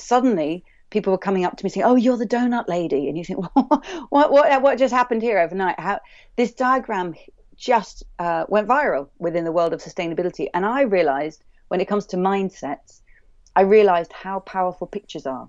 suddenly people were coming up to me saying, "Oh, you're the donut lady," and you think, "What? What? What, what just happened here overnight?" How this diagram just uh, went viral within the world of sustainability, and I realized when it comes to mindsets, I realized how powerful pictures are.